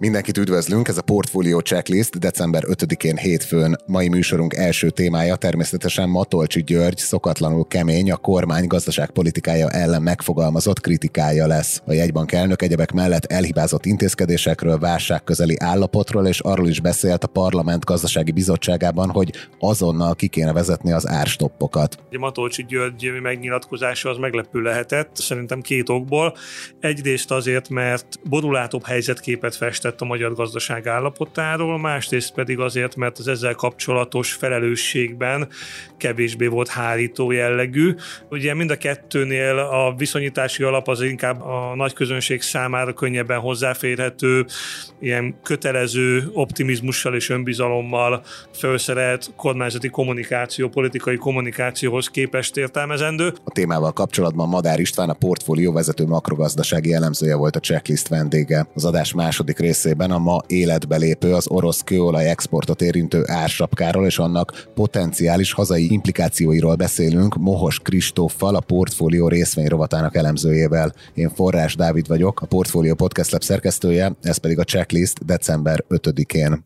Mindenkit üdvözlünk, ez a Portfolio Checklist december 5-én hétfőn. Mai műsorunk első témája természetesen Matolcsi György szokatlanul kemény a kormány gazdaságpolitikája ellen megfogalmazott kritikája lesz. A jegybank elnök egyebek mellett elhibázott intézkedésekről, válságközeli állapotról és arról is beszélt a parlament gazdasági bizottságában, hogy azonnal ki kéne vezetni az árstoppokat. Matolcsi György megnyilatkozása az meglepő lehetett, szerintem két okból. Egyrészt azért, mert borulátóbb helyzetképet festett beszélgetett a magyar gazdaság állapotáról, másrészt pedig azért, mert az ezzel kapcsolatos felelősségben kevésbé volt hárító jellegű. Ugye mind a kettőnél a viszonyítási alap az inkább a nagy közönség számára könnyebben hozzáférhető, ilyen kötelező optimizmussal és önbizalommal felszerelt kormányzati kommunikáció, politikai kommunikációhoz képest értelmezendő. A témával kapcsolatban Madár István, a portfólió vezető makrogazdasági elemzője volt a checklist vendége. Az adás második rész részében a ma életbe lépő az orosz kőolaj exportot érintő ársapkáról és annak potenciális hazai implikációiról beszélünk Mohos Kristóffal, a portfólió részvényrovatának elemzőjével. Én Forrás Dávid vagyok, a Portfólió Podcast Lab szerkesztője, ez pedig a checklist december 5-én.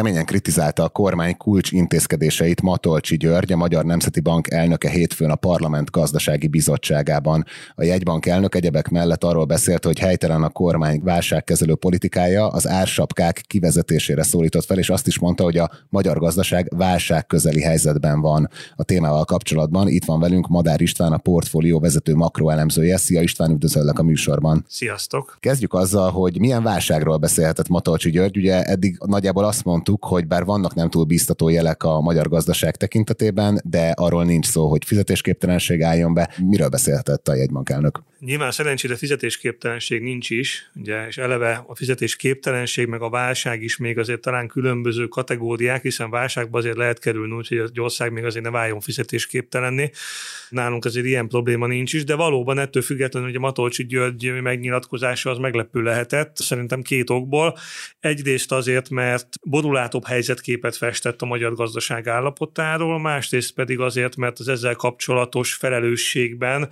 Keményen kritizálta a kormány kulcs intézkedéseit Matolcsi György, a Magyar Nemzeti Bank elnöke hétfőn a Parlament Gazdasági Bizottságában. A jegybank elnök egyebek mellett arról beszélt, hogy helytelen a kormány válságkezelő politikája az ársapkák kivezetésére szólított fel, és azt is mondta, hogy a magyar gazdaság válság közeli helyzetben van. A témával kapcsolatban itt van velünk Madár István, a portfólió vezető makroelemzője. Szia István, üdvözöllek a műsorban. Sziasztok! Kezdjük azzal, hogy milyen válságról beszélhetett Matolcsi György. Ugye eddig nagyjából azt mondta, mondtuk, hogy bár vannak nem túl biztató jelek a magyar gazdaság tekintetében, de arról nincs szó, hogy fizetésképtelenség álljon be. Miről beszélhetett a jegybankelnök? Nyilván szerencsére fizetésképtelenség nincs is, ugye, és eleve a fizetésképtelenség meg a válság is még azért talán különböző kategóriák, hiszen válságban azért lehet kerülni, úgyhogy az ország még azért ne váljon fizetésképtelenné. Nálunk azért ilyen probléma nincs is, de valóban ettől függetlenül, hogy a Matolcsi György megnyilatkozása az meglepő lehetett, szerintem két okból. Egyrészt azért, mert borulátóbb helyzetképet festett a magyar gazdaság állapotáról, másrészt pedig azért, mert az ezzel kapcsolatos felelősségben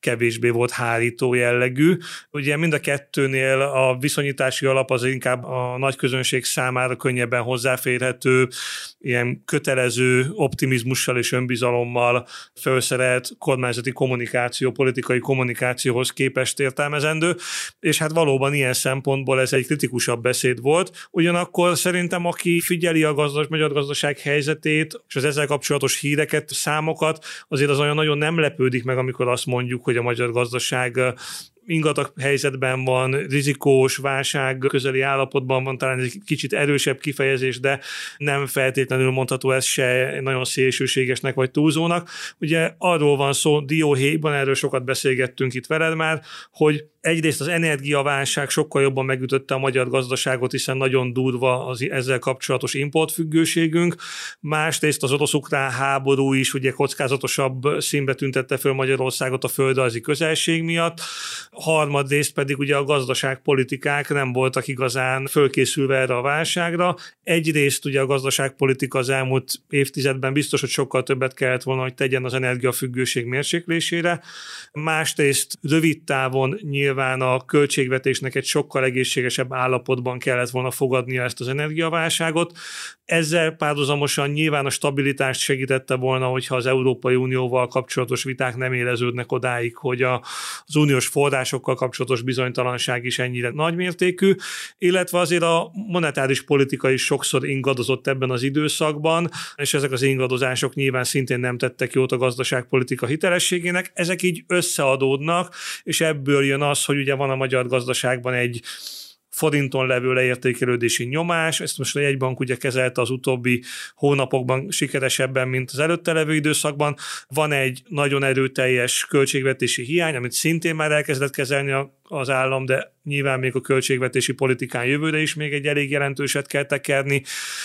kevésbé volt hárító jellegű. Ugye mind a kettőnél a viszonyítási alap az inkább a nagy közönség számára könnyebben hozzáférhető, ilyen kötelező optimizmussal és önbizalommal felszerelt kormányzati kommunikáció, politikai kommunikációhoz képest értelmezendő, és hát valóban ilyen szempontból ez egy kritikusabb beszéd volt. Ugyanakkor szerintem, aki figyeli a gazdas, magyar gazdaság helyzetét, és az ezzel kapcsolatos híreket, számokat, azért az olyan nagyon nem lepődik meg, amikor azt mondjuk, hogy a magyar gazdaság ingatag helyzetben van, rizikós, válság közeli állapotban van, talán egy kicsit erősebb kifejezés, de nem feltétlenül mondható ez se nagyon szélsőségesnek vagy túlzónak. Ugye arról van szó, dióhéjban erről sokat beszélgettünk itt veled már, hogy egyrészt az energiaválság sokkal jobban megütötte a magyar gazdaságot, hiszen nagyon durva az ezzel kapcsolatos importfüggőségünk, másrészt az orosz-ukrán háború is ugye kockázatosabb színbe tüntette föl Magyarországot a földrajzi közelség miatt, harmadrészt pedig ugye a gazdaságpolitikák nem voltak igazán fölkészülve erre a válságra. Egyrészt ugye a gazdaságpolitika az elmúlt évtizedben biztos, hogy sokkal többet kellett volna, hogy tegyen az energiafüggőség mérséklésére. Másrészt rövid távon nyilván a költségvetésnek egy sokkal egészségesebb állapotban kellett volna fogadnia ezt az energiaválságot. Ezzel párhuzamosan nyilván a stabilitást segítette volna, hogyha az Európai Unióval kapcsolatos viták nem éreződnek odáig, hogy a, az uniós forrásokkal kapcsolatos bizonytalanság is ennyire nagymértékű, illetve azért a monetáris politika is sokszor ingadozott ebben az időszakban, és ezek az ingadozások nyilván szintén nem tettek jót a gazdaságpolitika hitelességének. Ezek így összeadódnak, és ebből jön az, hogy ugye van a magyar gazdaságban egy forinton levő leértékelődési nyomás, ezt most a jegybank ugye kezelte az utóbbi hónapokban sikeresebben, mint az előtte levő időszakban. Van egy nagyon erőteljes költségvetési hiány, amit szintén már elkezdett kezelni a az állam, de nyilván még a költségvetési politikán jövőre is még egy elég jelentőset kell tekerni.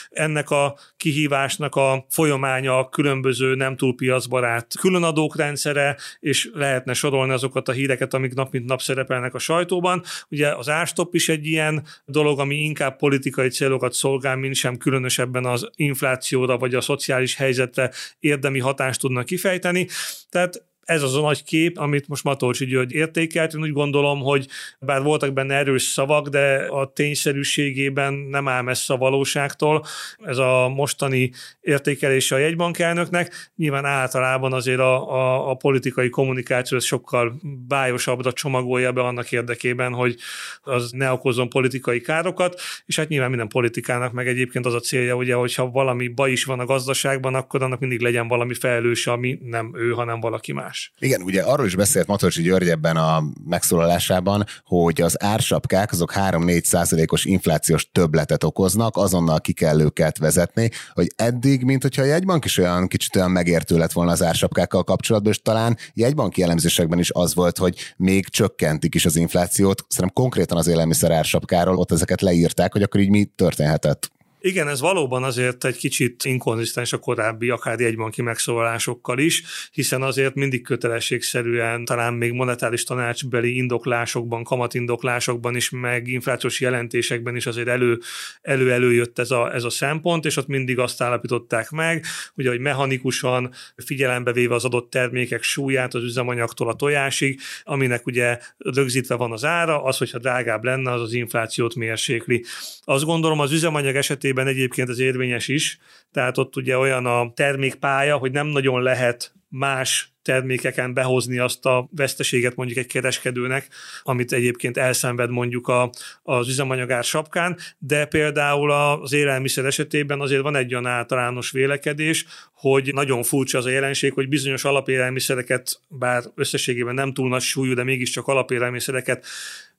Ennek a kihívásnak a folyamánya a különböző nem túl piacbarát különadók rendszere, és lehetne sorolni azokat a híreket, amik nap mint nap szerepelnek a sajtóban. Ugye az árstop is egy ilyen dolog, ami inkább politikai célokat szolgál, mint sem különösebben az inflációra vagy a szociális helyzetre érdemi hatást tudnak kifejteni. Tehát ez az a nagy kép, amit most Matolcsi György értékelt. Én úgy gondolom, hogy bár voltak benne erős szavak, de a tényszerűségében nem áll messze a valóságtól. Ez a mostani értékelése a jegybank elnöknek. Nyilván általában azért a, a, a politikai kommunikáció sokkal bájosabbra csomagolja be annak érdekében, hogy az ne okozzon politikai károkat, és hát nyilván minden politikának meg egyébként az a célja, ugye, hogyha valami baj is van a gazdaságban, akkor annak mindig legyen valami felelős, ami nem ő, hanem valaki más más. Igen, ugye arról is beszélt Matolcsi György ebben a megszólalásában, hogy az ársapkák azok 3-4 százalékos inflációs többletet okoznak, azonnal ki kell őket vezetni, hogy eddig, mint hogyha a jegybank is olyan kicsit olyan megértő lett volna az ársapkákkal kapcsolatban, és talán jegybanki elemzésekben is az volt, hogy még csökkentik is az inflációt. Szerintem konkrétan az élelmiszer ársapkáról ott ezeket leírták, hogy akkor így mi történhetett. Igen, ez valóban azért egy kicsit inkonzisztens a korábbi akár jegybanki megszólalásokkal is, hiszen azért mindig kötelességszerűen, talán még monetáris tanácsbeli indoklásokban, kamatindoklásokban is, meg inflációs jelentésekben is azért elő, elő előjött ez a, ez a szempont, és ott mindig azt állapították meg, ugye, hogy mechanikusan figyelembe véve az adott termékek súlyát az üzemanyagtól a tojásig, aminek ugye rögzítve van az ára, az, hogyha drágább lenne, az az inflációt mérsékli. Azt gondolom az üzemanyag esetében esetében egyébként az érvényes is, tehát ott ugye olyan a termékpálya, hogy nem nagyon lehet más termékeken behozni azt a veszteséget mondjuk egy kereskedőnek, amit egyébként elszenved mondjuk a, az üzemanyagár sapkán, de például az élelmiszer esetében azért van egy olyan általános vélekedés, hogy nagyon furcsa az a jelenség, hogy bizonyos alapélelmiszereket, bár összességében nem túl nagy súlyú, de mégiscsak alapélelmiszereket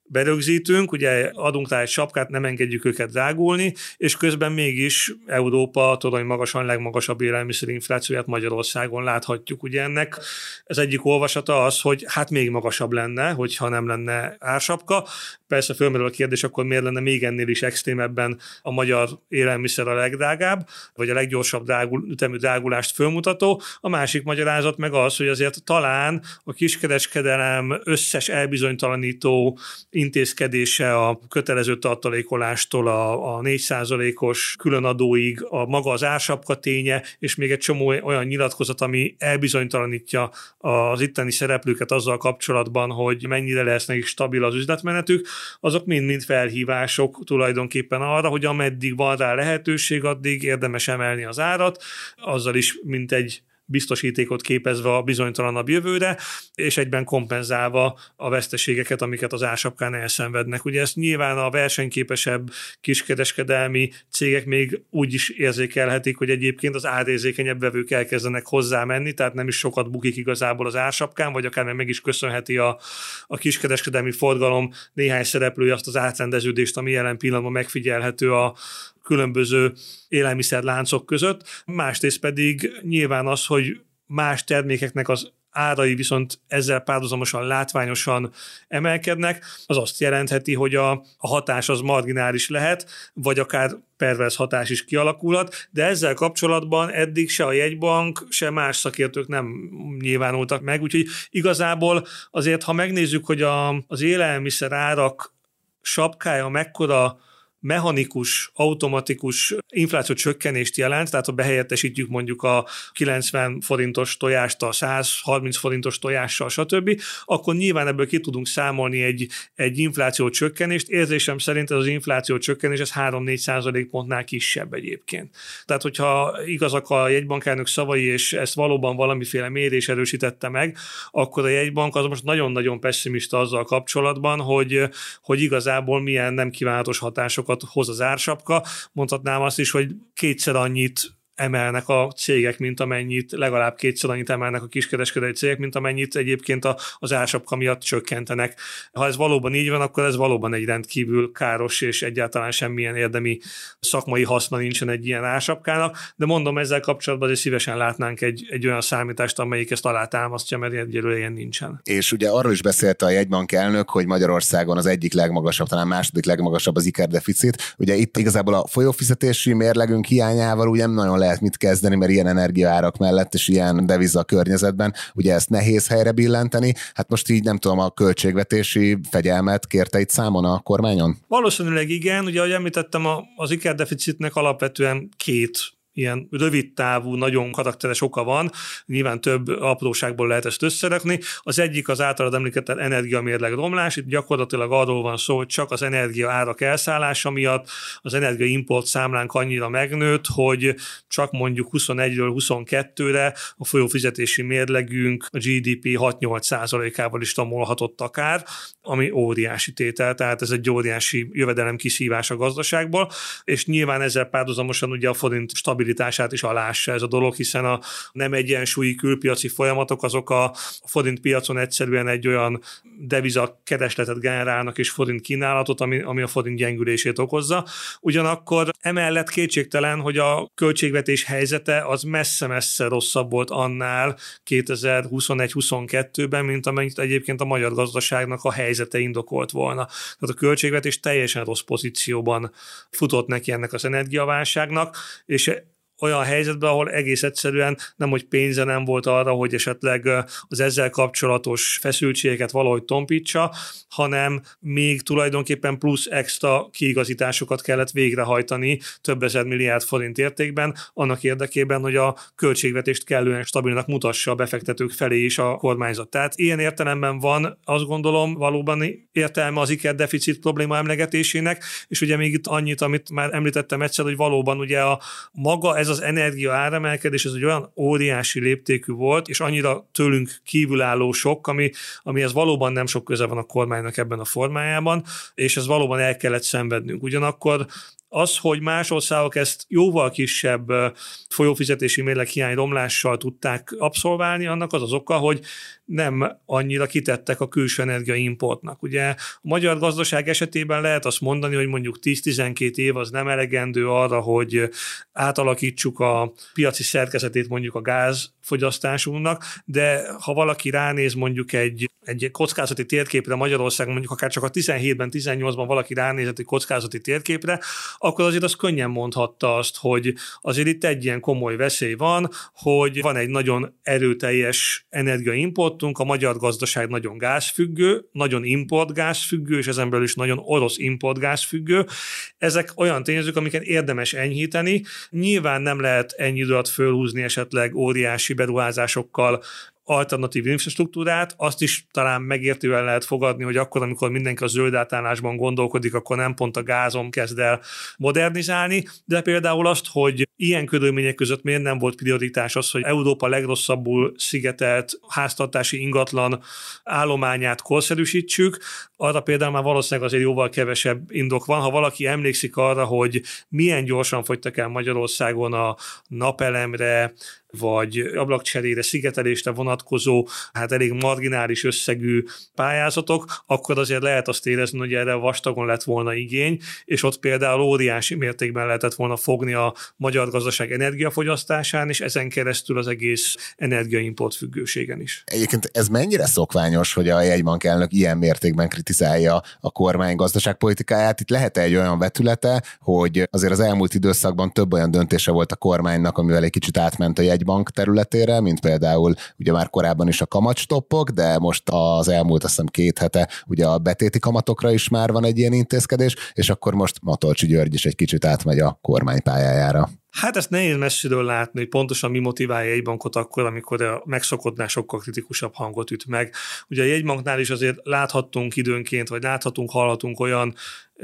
berögzítünk, ugye adunk rá egy sapkát, nem engedjük őket drágulni, és közben mégis Európa torony magasan legmagasabb élelmiszerinflációját Magyarországon láthatjuk. Ugye ennek az egyik olvasata az, hogy hát még magasabb lenne, hogyha nem lenne ársapka. Persze fölmerül a kérdés, akkor miért lenne még ennél is extrémebben a magyar élelmiszer a legdrágább, vagy a leggyorsabb drágul, ütemű drágulást fölmutató. A másik magyarázat meg az, hogy azért talán a kiskereskedelem összes elbizonytalanító intézkedése a kötelező tartalékolástól a, a 4%-os különadóig, a maga az ársapka ténye, és még egy csomó olyan nyilatkozat, ami elbizonytalanítja az itteni szereplőket azzal kapcsolatban, hogy mennyire lesz nekik stabil az üzletmenetük, azok mind-mind felhívások tulajdonképpen arra, hogy ameddig van rá lehetőség, addig érdemes emelni az árat, azzal is, mint egy biztosítékot képezve a bizonytalanabb jövőre, és egyben kompenzálva a veszteségeket, amiket az ásapkán elszenvednek. Ugye ezt nyilván a versenyképesebb kiskereskedelmi cégek még úgy is érzékelhetik, hogy egyébként az árérzékenyebb vevők elkezdenek hozzá menni, tehát nem is sokat bukik igazából az ásapkán, vagy akár meg is köszönheti a, a kiskereskedelmi forgalom néhány szereplője azt az átrendeződést, ami jelen pillanatban megfigyelhető a, különböző élelmiszerláncok között, másrészt pedig nyilván az, hogy más termékeknek az árai viszont ezzel párhuzamosan látványosan emelkednek, az azt jelentheti, hogy a, a hatás az marginális lehet, vagy akár pervers hatás is kialakulhat, de ezzel kapcsolatban eddig se a jegybank, se más szakértők nem nyilvánultak meg, úgyhogy igazából azért, ha megnézzük, hogy a, az élelmiszer árak sapkája mekkora mechanikus, automatikus infláció csökkenést jelent, tehát ha behelyettesítjük mondjuk a 90 forintos tojást a 130 forintos tojással, stb., akkor nyilván ebből ki tudunk számolni egy, egy infláció csökkenést. Érzésem szerint ez az infláció csökkenés ez 3-4 százalékpontnál kisebb egyébként. Tehát, hogyha igazak a jegybankelnök szavai, és ezt valóban valamiféle mérés erősítette meg, akkor a jegybank az most nagyon-nagyon pessimista azzal kapcsolatban, hogy, hogy igazából milyen nem kívánatos hatások sokat hoz az ársapka. Mondhatnám azt is, hogy kétszer annyit emelnek a cégek, mint amennyit, legalább kétszer annyit emelnek a kiskereskedelmi cégek, mint amennyit egyébként a, az ásapka miatt csökkentenek. Ha ez valóban így van, akkor ez valóban egy rendkívül káros és egyáltalán semmilyen érdemi szakmai haszna nincsen egy ilyen ásapkának, de mondom, ezzel kapcsolatban azért szívesen látnánk egy, egy olyan számítást, amelyik ezt alátámasztja, mert egyelőre ilyen nincsen. És ugye arról is beszélt a jegybank elnök, hogy Magyarországon az egyik legmagasabb, talán második legmagasabb az ikerdeficit. Ugye itt igazából a folyófizetési mérlegünk hiányával ugye nagyon lehet mit kezdeni, mert ilyen energiaárak mellett és ilyen deviza környezetben ugye ezt nehéz helyre billenteni. Hát most így nem tudom, a költségvetési fegyelmet kérte itt számon a kormányon? Valószínűleg igen, ugye ahogy említettem, az ikerdeficitnek alapvetően két ilyen rövid távú, nagyon karakteres oka van, nyilván több apróságból lehet ezt összerakni. Az egyik az általad említett energiamérleg romlás, itt gyakorlatilag arról van szó, hogy csak az energia árak elszállása miatt az energia import számlánk annyira megnőtt, hogy csak mondjuk 21-ről 22-re a folyófizetési mérlegünk a GDP 6-8 százalékával is tamolhatott akár, ami óriási tétel, tehát ez egy óriási jövedelem kiszívás a gazdaságból, és nyilván ezzel párhuzamosan ugye a forint stabil stabilitását is alássa ez a dolog, hiszen a nem egyensúlyi külpiaci folyamatok azok a forint piacon egyszerűen egy olyan deviza keresletet generálnak és forint kínálatot, ami, ami a forint gyengülését okozza. Ugyanakkor emellett kétségtelen, hogy a költségvetés helyzete az messze-messze rosszabb volt annál 2021-22-ben, mint amennyit egyébként a magyar gazdaságnak a helyzete indokolt volna. Tehát a költségvetés teljesen rossz pozícióban futott neki ennek az energiaválságnak, és olyan helyzetben, ahol egész egyszerűen nem, hogy pénze nem volt arra, hogy esetleg az ezzel kapcsolatos feszültségeket valahogy tompítsa, hanem még tulajdonképpen plusz extra kiigazításokat kellett végrehajtani több ezer milliárd forint értékben, annak érdekében, hogy a költségvetést kellően stabilnak mutassa a befektetők felé is a kormányzat. Tehát ilyen értelemben van, azt gondolom, valóban értelme az iker deficit probléma emlegetésének, és ugye még itt annyit, amit már említettem egyszer, hogy valóban ugye a maga ez ez az energia áremelkedés, ez egy olyan óriási léptékű volt, és annyira tőlünk kívülálló sok, ami, amihez valóban nem sok köze van a kormánynak ebben a formájában, és ez valóban el kellett szenvednünk. Ugyanakkor az, hogy más országok ezt jóval kisebb folyófizetési mérleg hiány romlással tudták abszolválni, annak az az oka, hogy nem annyira kitettek a külső energia importnak. Ugye a magyar gazdaság esetében lehet azt mondani, hogy mondjuk 10-12 év az nem elegendő arra, hogy átalakítsuk a piaci szerkezetét mondjuk a gázfogyasztásunknak, de ha valaki ránéz mondjuk egy, egy kockázati térképre Magyarországon, mondjuk akár csak a 17-ben, 18-ban valaki ránézett egy kockázati térképre, akkor azért az könnyen mondhatta azt, hogy azért itt egy ilyen komoly veszély van, hogy van egy nagyon erőteljes energiaimportunk, a magyar gazdaság nagyon gázfüggő, nagyon importgázfüggő, és ezen belül is nagyon orosz importgázfüggő. Ezek olyan tényezők, amiket érdemes enyhíteni. Nyilván nem lehet ennyi időt fölhúzni esetleg óriási beruházásokkal alternatív infrastruktúrát, azt is talán megértően lehet fogadni, hogy akkor, amikor mindenki a zöld átállásban gondolkodik, akkor nem pont a gázom kezd el modernizálni, de például azt, hogy ilyen körülmények között miért nem volt prioritás az, hogy Európa legrosszabbul szigetelt háztartási ingatlan állományát korszerűsítsük, arra például már valószínűleg azért jóval kevesebb indok van. Ha valaki emlékszik arra, hogy milyen gyorsan fogytak el Magyarországon a napelemre, vagy ablakcserére, szigetelésre vonatkozó, hát elég marginális összegű pályázatok, akkor azért lehet azt érezni, hogy erre vastagon lett volna igény, és ott például óriási mértékben lehetett volna fogni a magyar gazdaság energiafogyasztásán, és ezen keresztül az egész energiaimport függőségen is. Egyébként ez mennyire szokványos, hogy a jegybank elnök ilyen mértékben kritizálja a kormány gazdaságpolitikáját? Itt lehet egy olyan vetülete, hogy azért az elmúlt időszakban több olyan döntése volt a kormánynak, amivel egy kicsit átment a jegy jegybank területére, mint például ugye már korábban is a kamatstoppok, de most az elmúlt azt hiszem két hete ugye a betéti kamatokra is már van egy ilyen intézkedés, és akkor most Matolcsi György is egy kicsit átmegy a kormány pályájára. Hát ezt nehéz messziről látni, hogy pontosan mi motiválja egy bankot akkor, amikor a megszokottnál sokkal kritikusabb hangot üt meg. Ugye a jegybanknál is azért láthattunk időnként, vagy láthatunk, hallhatunk olyan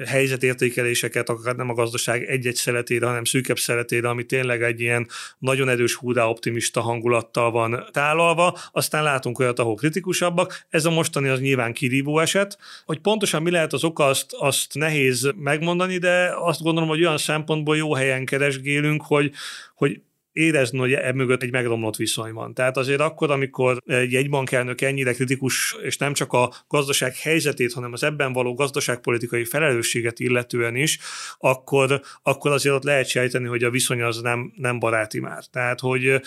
helyzetértékeléseket, akár nem a gazdaság egy-egy szeletére, hanem szűkebb szeletére, ami tényleg egy ilyen nagyon erős húrá optimista hangulattal van tálalva. Aztán látunk olyat, ahol kritikusabbak. Ez a mostani az nyilván kirívó eset. Hogy pontosan mi lehet az oka, azt, azt nehéz megmondani, de azt gondolom, hogy olyan szempontból jó helyen keresgélünk, hogy, hogy érezni, hogy e mögött egy megromlott viszony van. Tehát azért akkor, amikor egy jegybankelnök ennyire kritikus, és nem csak a gazdaság helyzetét, hanem az ebben való gazdaságpolitikai felelősséget illetően is, akkor, akkor azért ott lehet sejteni, hogy a viszony az nem, nem baráti már. Tehát, hogy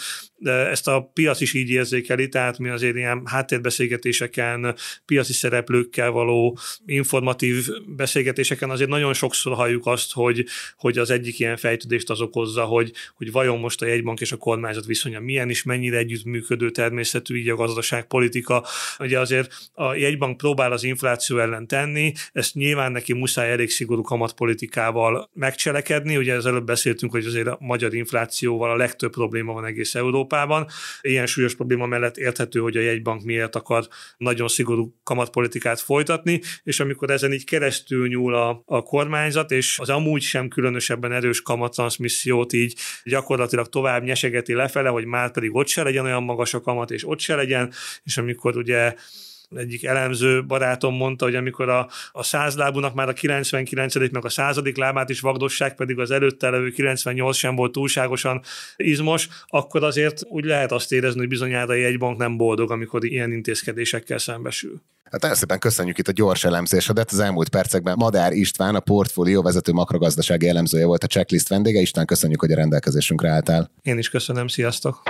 ezt a piac is így érzékeli, tehát mi azért ilyen háttérbeszélgetéseken, piaci szereplőkkel való informatív beszélgetéseken azért nagyon sokszor halljuk azt, hogy, hogy az egyik ilyen fejtődést az okozza, hogy, hogy vajon most a jegybank és a kormányzat viszonya milyen is, mennyire együttműködő természetű így a gazdaságpolitika. Ugye azért a jegybank próbál az infláció ellen tenni, ezt nyilván neki muszáj elég szigorú kamatpolitikával megcselekedni, ugye az előbb beszéltünk, hogy azért a magyar inflációval a legtöbb probléma van egész Európában. Ilyen súlyos probléma mellett érthető, hogy a jegybank miért akar nagyon szigorú kamatpolitikát folytatni, és amikor ezen így keresztül nyúl a, a kormányzat, és az amúgy sem különösebben erős kamattranszmissziót így gyakorlatilag tovább nyesegeti lefele, hogy már pedig ott se legyen olyan magas a kamat, és ott se legyen, és amikor ugye egyik elemző barátom mondta, hogy amikor a, a százlábúnak már a 99 meg a századik lábát is vagdossák, pedig az előtte levő 98 sem volt túlságosan izmos, akkor azért úgy lehet azt érezni, hogy bizonyára egy bank nem boldog, amikor ilyen intézkedésekkel szembesül. Hát nagyon szépen köszönjük itt a gyors elemzésedet. Az elmúlt percekben Madár István, a portfólió vezető makrogazdasági elemzője volt a checklist vendége. István, köszönjük, hogy a rendelkezésünkre álltál. Én is köszönöm, sziasztok!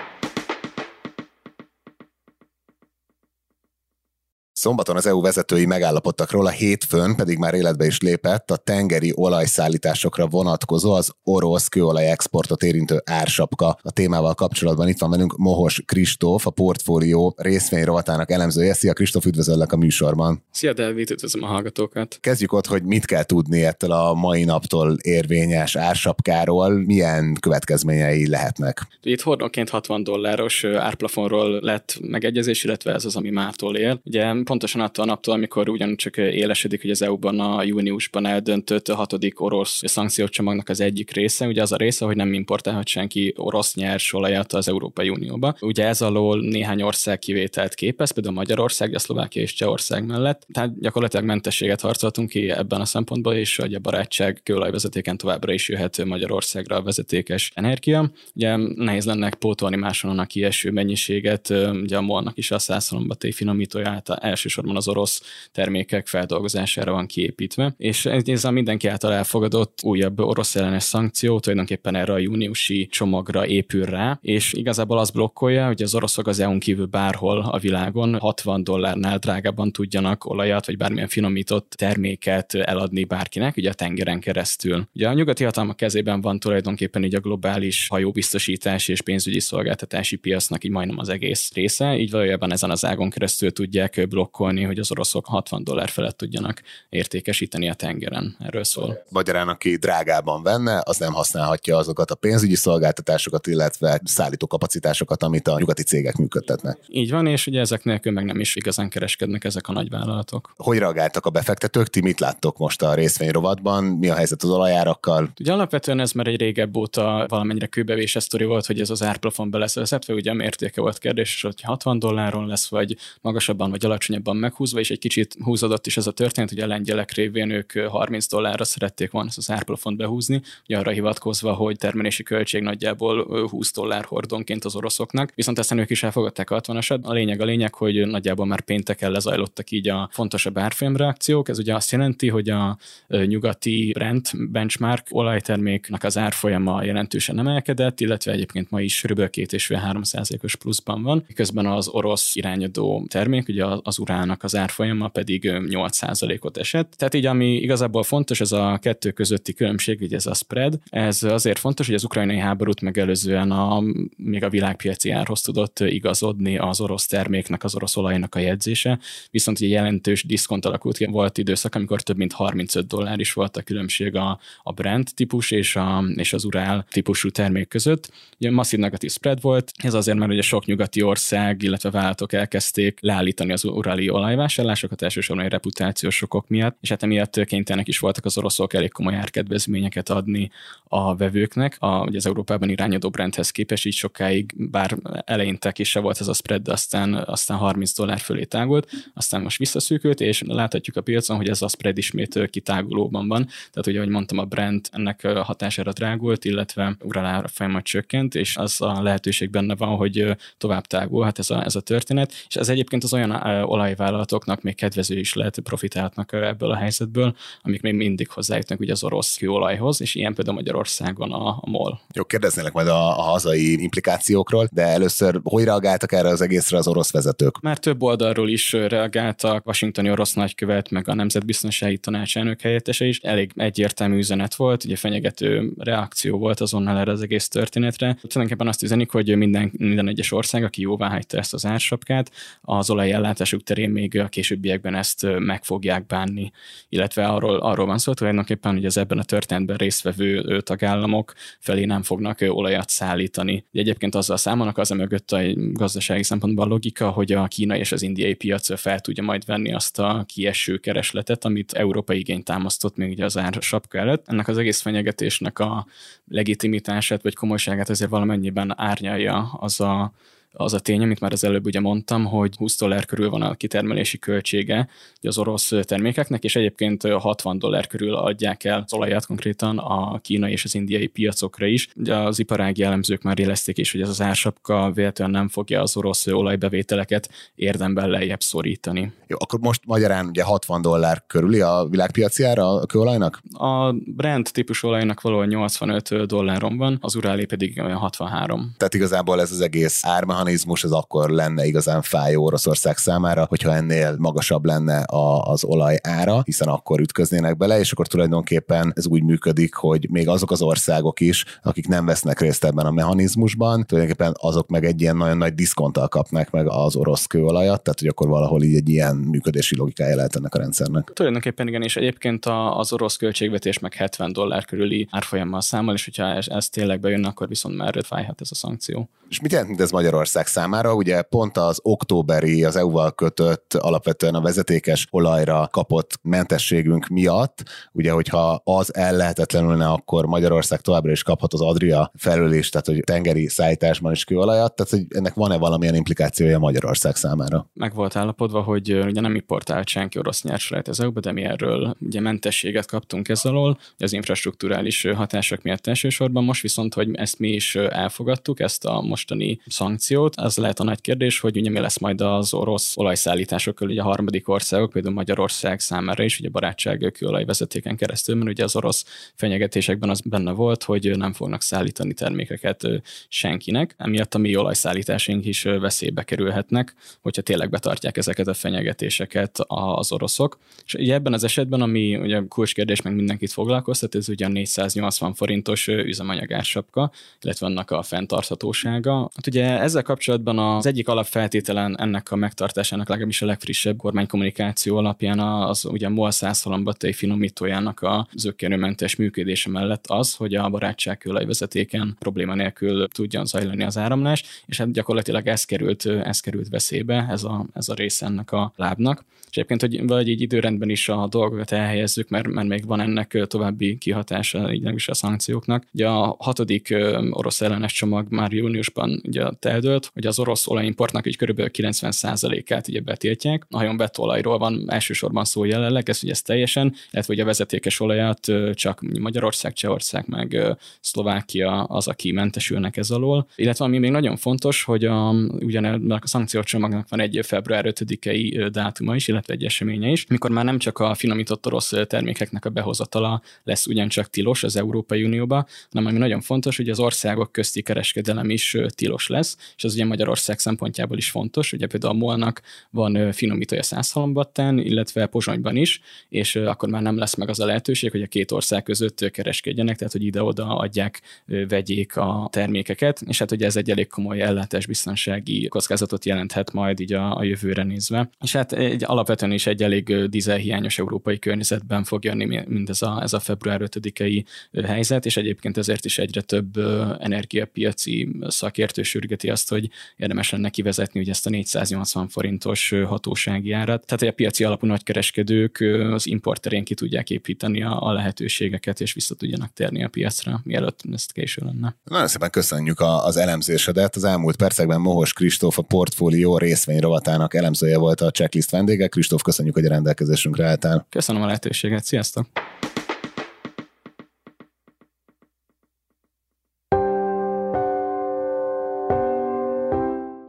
Szombaton az EU vezetői megállapodtak róla, hétfőn pedig már életbe is lépett a tengeri olajszállításokra vonatkozó az orosz kőolaj exportot érintő ársapka. A témával kapcsolatban itt van velünk Mohos Kristóf, a portfólió részvény rovatának elemzője. Szia Kristóf, üdvözöllek a műsorban. Szia David, üdvözlöm a hallgatókat. Kezdjük ott, hogy mit kell tudni ettől a mai naptól érvényes ársapkáról, milyen következményei lehetnek. Itt hordóként 60 dolláros árplafonról lett megegyezés, illetve ez az, ami mától él. Ugye pontosan attól a naptól, amikor ugyancsak élesedik, hogy az EU-ban a júniusban eldöntött a hatodik orosz szankciócsomagnak az egyik része, ugye az a része, hogy nem importálhat senki orosz nyers olajat az Európai Unióba. Ugye ez alól néhány ország kivételt képez, például Magyarország, a Szlovákia és Csehország mellett. Tehát gyakorlatilag mentességet harcoltunk ki ebben a szempontból, és hogy a barátság kőolajvezetéken továbbra is jöhető Magyarországra a vezetékes energia. Ugye nehéz lenne pótolni máshonnan a kieső mennyiséget, ugye a is a százszalombaté finomítója által elsősorban az orosz termékek feldolgozására van kiépítve, és ez a mindenki által elfogadott újabb orosz ellenes szankció tulajdonképpen erre a júniusi csomagra épül rá, és igazából az blokkolja, hogy az oroszok az EU-n kívül bárhol a világon 60 dollárnál drágában tudjanak olajat, vagy bármilyen finomított terméket eladni bárkinek, ugye a tengeren keresztül. Ugye a nyugati hatalmak kezében van tulajdonképpen így a globális hajóbiztosítás és pénzügyi szolgáltatási piacnak így majdnem az egész része, így valójában ezen az ágon keresztül tudják blokkolni blokkolni, hogy az oroszok 60 dollár felett tudjanak értékesíteni a tengeren. Erről szól. Magyarán, aki drágában venne, az nem használhatja azokat a pénzügyi szolgáltatásokat, illetve szállító kapacitásokat, amit a nyugati cégek működtetnek. Így van, és ugye ezek nélkül meg nem is igazán kereskednek ezek a nagyvállalatok. Hogy reagáltak a befektetők? Ti mit láttok most a részvényrovatban? Mi a helyzet az olajárakkal? Ugye alapvetően ez már egy régebb óta valamennyire kőbevés sztori volt, hogy ez az árplafon be lesz vezetve, ugye mértéke volt kérdés, hogy 60 dolláron lesz, vagy magasabban, vagy alacsonyabb alacsonyabban meghúzva, és egy kicsit húzódott is ez a történet, hogy a lengyelek révén ők 30 dollárra szerették volna ezt az árplafont behúzni, ugye arra hivatkozva, hogy termelési költség nagyjából 20 dollár hordonként az oroszoknak, viszont aztán ők is elfogadták a 60-asat. A lényeg a lényeg, hogy nagyjából már pénteken lezajlottak így a fontosabb árfolyamreakciók. Ez ugye azt jelenti, hogy a nyugati Brent benchmark olajterméknek az árfolyama jelentősen emelkedett, illetve egyébként ma is kb. 2,5-3 os pluszban van, közben az orosz irányadó termék, ugye az urának az árfolyama pedig 8%-ot esett. Tehát így, ami igazából fontos, ez a kettő közötti különbség, ugye ez a spread. Ez azért fontos, hogy az ukrajnai háborút megelőzően a, még a világpiaci árhoz tudott igazodni az orosz terméknek, az orosz olajnak a jegyzése, viszont egy jelentős diszkont alakult volt időszak, amikor több mint 35 dollár is volt a különbség a, a Brent típus és, a, és az Urál típusú termék között. Ugye masszív negatív spread volt, ez azért, mert ugye sok nyugati ország, illetve vállalatok elkezdték leállítani az Urál távoli olajvásárlásokat, elsősorban egy reputációs okok miatt, és hát emiatt kénytelenek is voltak az oroszok elég komoly árkedvezményeket adni a vevőknek, a, ugye az Európában irányadó brandhez képest így sokáig, bár eleinte kisebb volt ez a spread, de aztán, aztán 30 dollár fölé tágult, aztán most visszaszűkült, és láthatjuk a piacon, hogy ez a spread ismét kitágulóban van. Tehát ugye, ahogy mondtam, a brand ennek hatására drágult, illetve uralár folyamat csökkent, és az a lehetőség benne van, hogy tovább tágulhat ez a, ez a történet, és ez egyébként az olyan olajvállalatoknak még kedvező is lehet, profitálhatnak ebből a helyzetből, amik még mindig hozzájutnak ugye az orosz kőolajhoz, és ilyen például Magyarországon a, a MOL. Jó, kérdeznélek majd a, a hazai implikációkról, de először hogy reagáltak erre az egészre az orosz vezetők? Már több oldalról is reagáltak, Washingtoni orosz nagykövet, meg a Nemzetbiztonsági Tanács elnök helyettese is. Elég egyértelmű üzenet volt, ugye fenyegető reakció volt azonnal erre az egész történetre. Tulajdonképpen azt üzenik, hogy minden, minden egyes ország, aki jóvá hagyta ezt az ársapkát, az olajellátásuk terén még a későbbiekben ezt meg fogják bánni. Illetve arról, arról van szó tulajdonképpen, hogy az ebben a történetben résztvevő tagállamok felé nem fognak olajat szállítani. Egyébként azzal számolnak, az a mögött a gazdasági szempontból a logika, hogy a kínai és az indiai piac fel tudja majd venni azt a kieső keresletet, amit európai igény támasztott még ugye az ársapka előtt. Ennek az egész fenyegetésnek a legitimitását vagy komolyságát azért valamennyiben árnyalja az a az a tény, amit már az előbb ugye mondtam, hogy 20 dollár körül van a kitermelési költsége az orosz termékeknek, és egyébként 60 dollár körül adják el az olajat konkrétan a kínai és az indiai piacokra is. Az iparági elemzők már élezték is, hogy ez az ársapka véletlenül nem fogja az orosz olajbevételeket érdemben lejjebb szorítani. Jó, akkor most magyarán ugye 60 dollár körüli a világpiaci ára a kőolajnak? A Brent típusú olajnak valahol 85 dolláron van, az Urálé pedig olyan 63. Tehát igazából ez az egész árma mechanizmus az akkor lenne igazán fájó Oroszország számára, hogyha ennél magasabb lenne a, az olaj ára, hiszen akkor ütköznének bele, és akkor tulajdonképpen ez úgy működik, hogy még azok az országok is, akik nem vesznek részt ebben a mechanizmusban, tulajdonképpen azok meg egy ilyen nagyon nagy diszkonttal kapnak meg az orosz kőolajat, tehát hogy akkor valahol így egy ilyen működési logikája lehet ennek a rendszernek. Tulajdonképpen igen, és egyébként az orosz költségvetés meg 70 dollár körüli árfolyammal számol, és hogyha ez, ez tényleg bejönne, akkor viszont már fájhat ez a szankció. És mit jelent ez Magyarország számára? Ugye pont az októberi, az EU-val kötött alapvetően a vezetékes olajra kapott mentességünk miatt, ugye hogyha az ellehetetlenülne, akkor Magyarország továbbra is kaphat az Adria felől is, tehát hogy tengeri szállításban is kőolajat, tehát hogy ennek van-e valamilyen implikációja Magyarország számára? Meg volt állapodva, hogy ugye nem importált senki orosz nyersolajt az EU-ba, de mi erről ugye mentességet kaptunk ez alól, az infrastruktúrális hatások miatt elsősorban, most viszont, hogy ezt mi is elfogadtuk, ezt a mostani szankciót. Az lehet a nagy kérdés, hogy ugye mi lesz majd az orosz olajszállításokkal, ugye a harmadik országok, például Magyarország számára is, ugye barátság kőolajvezetéken keresztül, mert ugye az orosz fenyegetésekben az benne volt, hogy nem fognak szállítani termékeket senkinek, emiatt a mi olajszállításaink is veszélybe kerülhetnek, hogyha tényleg betartják ezeket a fenyegetéseket az oroszok. És ugye ebben az esetben, ami ugye kulcskérdés meg mindenkit foglalkoztat, ez ugye a 480 forintos üzemanyagársapka, illetve annak a fenntarthatósága. Hát ugye ezzel kapcsolatban az egyik alapfeltételen ennek a megtartásának legalábbis a legfrissebb kormánykommunikáció alapján az ugye MOL százhalombattai finomítójának a zöggenőmentes működése mellett az, hogy a barátság kőolajvezetéken probléma nélkül tudjon zajlani az áramlás, és hát gyakorlatilag ez került, ez került veszélybe, ez a, ez a része ennek a lábnak. És egyébként, hogy vagy így időrendben is a dolgokat elhelyezzük, mert, mert még van ennek további kihatása, így is a szankcióknak. Ugye a hatodik orosz ellenes csomag már június júniusban ugye eldőlt, hogy az orosz olajimportnak így kb. 90%-át ugye betiltják. A hajonbett olajról van elsősorban szó jelenleg, ez ugye ez teljesen, illetve ugye a vezetékes olajat csak Magyarország, Csehország, meg Szlovákia az, aki mentesülnek ez alól. Illetve ami még nagyon fontos, hogy a, ugyanennek a szankciócsomagnak van egy február 5-i dátuma is, illetve egy eseménye is, mikor már nem csak a finomított orosz termékeknek a behozatala lesz ugyancsak tilos az Európai Unióba, hanem ami nagyon fontos, hogy az országok közti kereskedelem is tilos lesz, és az ugye Magyarország szempontjából is fontos, ugye például a molnak van finomítója Százhalombattán, illetve Pozsonyban is, és akkor már nem lesz meg az a lehetőség, hogy a két ország között kereskedjenek, tehát hogy ide-oda adják, vegyék a termékeket, és hát ugye ez egy elég komoly ellátásbiztonsági kockázatot jelenthet majd így a, a jövőre nézve. És hát egy, alapvetően is egy elég dízelhiányos európai környezetben fog jönni mindez a, ez a február 5-i helyzet, és egyébként ezért is egyre több energiapiaci szak szakértő sürgeti azt, hogy érdemes lenne kivezetni ugye ezt a 480 forintos hatósági árat. Tehát, hogy a piaci alapú nagykereskedők az import terén ki tudják építeni a, a lehetőségeket, és vissza tudjanak térni a piacra, mielőtt ezt késő lenne. Nagyon szépen köszönjük az elemzésedet. Az elmúlt percekben Mohos Kristóf a portfólió részvény rovatának elemzője volt a checklist vendége. Kristóf, köszönjük, hogy a rendelkezésünkre álltál. Köszönöm a lehetőséget, sziasztok!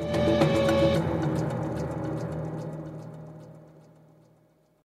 Thank you.